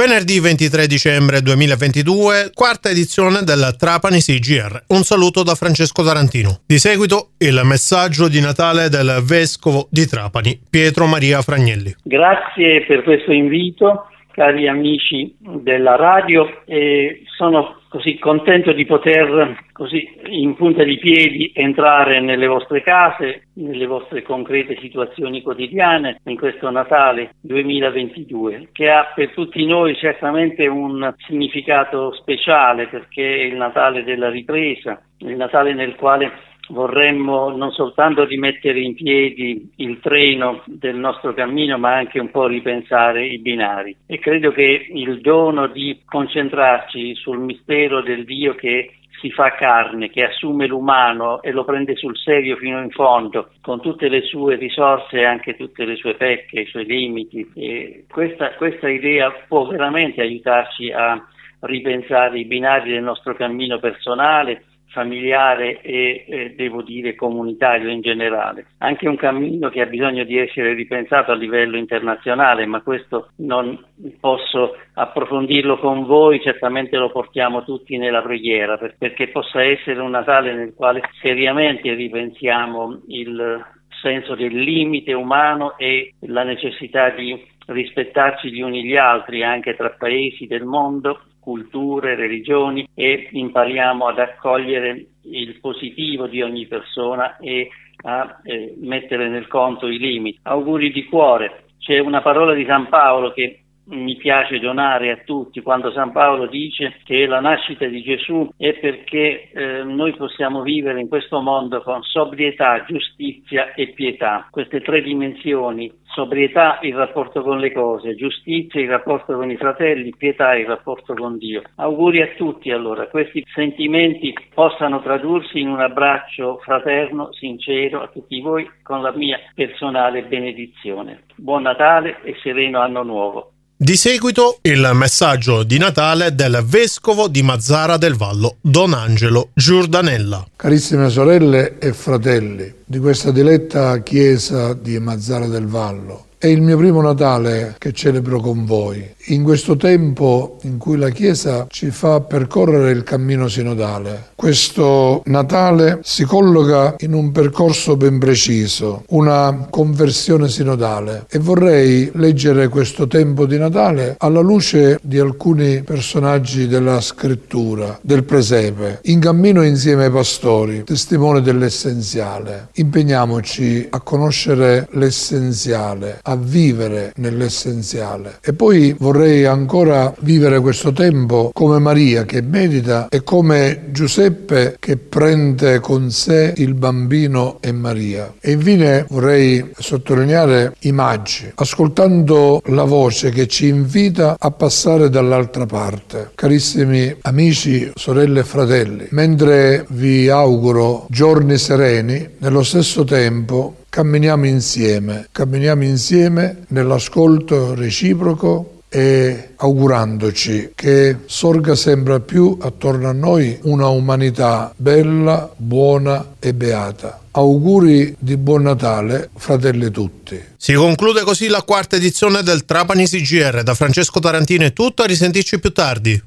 Venerdì 23 dicembre 2022, quarta edizione del Trapani CGR. Un saluto da Francesco Tarantino. Di seguito il messaggio di Natale del Vescovo di Trapani, Pietro Maria Fragnelli. Grazie per questo invito cari amici della radio e sono così contento di poter così in punta di piedi entrare nelle vostre case, nelle vostre concrete situazioni quotidiane in questo Natale 2022 che ha per tutti noi certamente un significato speciale perché è il Natale della ripresa, il Natale nel quale vorremmo non soltanto rimettere in piedi il treno del nostro cammino, ma anche un po' ripensare i binari. E credo che il dono di concentrarci sul mistero del Dio che si fa carne, che assume l'umano e lo prende sul serio fino in fondo, con tutte le sue risorse e anche tutte le sue pecche, i suoi limiti. Questa, questa idea può veramente aiutarci a ripensare i binari del nostro cammino personale familiare e eh, devo dire comunitario in generale. Anche un cammino che ha bisogno di essere ripensato a livello internazionale, ma questo non posso approfondirlo con voi, certamente lo portiamo tutti nella preghiera per, perché possa essere un Natale nel quale seriamente ripensiamo il senso del limite umano e la necessità di rispettarci gli uni gli altri anche tra paesi del mondo culture, religioni e impariamo ad accogliere il positivo di ogni persona e a eh, mettere nel conto i limiti. Auguri di cuore. C'è una parola di San Paolo che mi piace donare a tutti quando San Paolo dice che la nascita di Gesù è perché eh, noi possiamo vivere in questo mondo con sobrietà, giustizia e pietà. Queste tre dimensioni, sobrietà il rapporto con le cose, giustizia il rapporto con i fratelli, pietà il rapporto con Dio. Auguri a tutti allora, questi sentimenti possano tradursi in un abbraccio fraterno, sincero a tutti voi con la mia personale benedizione. Buon Natale e sereno anno nuovo. Di seguito il messaggio di Natale del vescovo di Mazzara del Vallo, Don Angelo Giordanella. Carissime sorelle e fratelli di questa diletta chiesa di Mazzara del Vallo, è il mio primo Natale che celebro con voi, in questo tempo in cui la Chiesa ci fa percorrere il cammino sinodale. Questo Natale si colloca in un percorso ben preciso, una conversione sinodale e vorrei leggere questo tempo di Natale alla luce di alcuni personaggi della scrittura, del presepe, in cammino insieme ai pastori, testimone dell'essenziale. Impegniamoci a conoscere l'essenziale, a vivere nell'essenziale. E poi vorrei ancora vivere questo tempo come Maria che medita e come Giuseppe che prende con sé il bambino e Maria. E infine vorrei sottolineare i maggi, ascoltando la voce che ci invita a passare dall'altra parte. Carissimi amici, sorelle e fratelli, mentre vi auguro giorni sereni, nello stesso tempo camminiamo insieme, camminiamo insieme nell'ascolto reciproco e augurandoci che sorga sempre più attorno a noi una umanità bella, buona e beata. Auguri di buon Natale, fratelli tutti. Si conclude così la quarta edizione del Trapani CGR. Da Francesco Tarantino è tutto, a risentirci più tardi.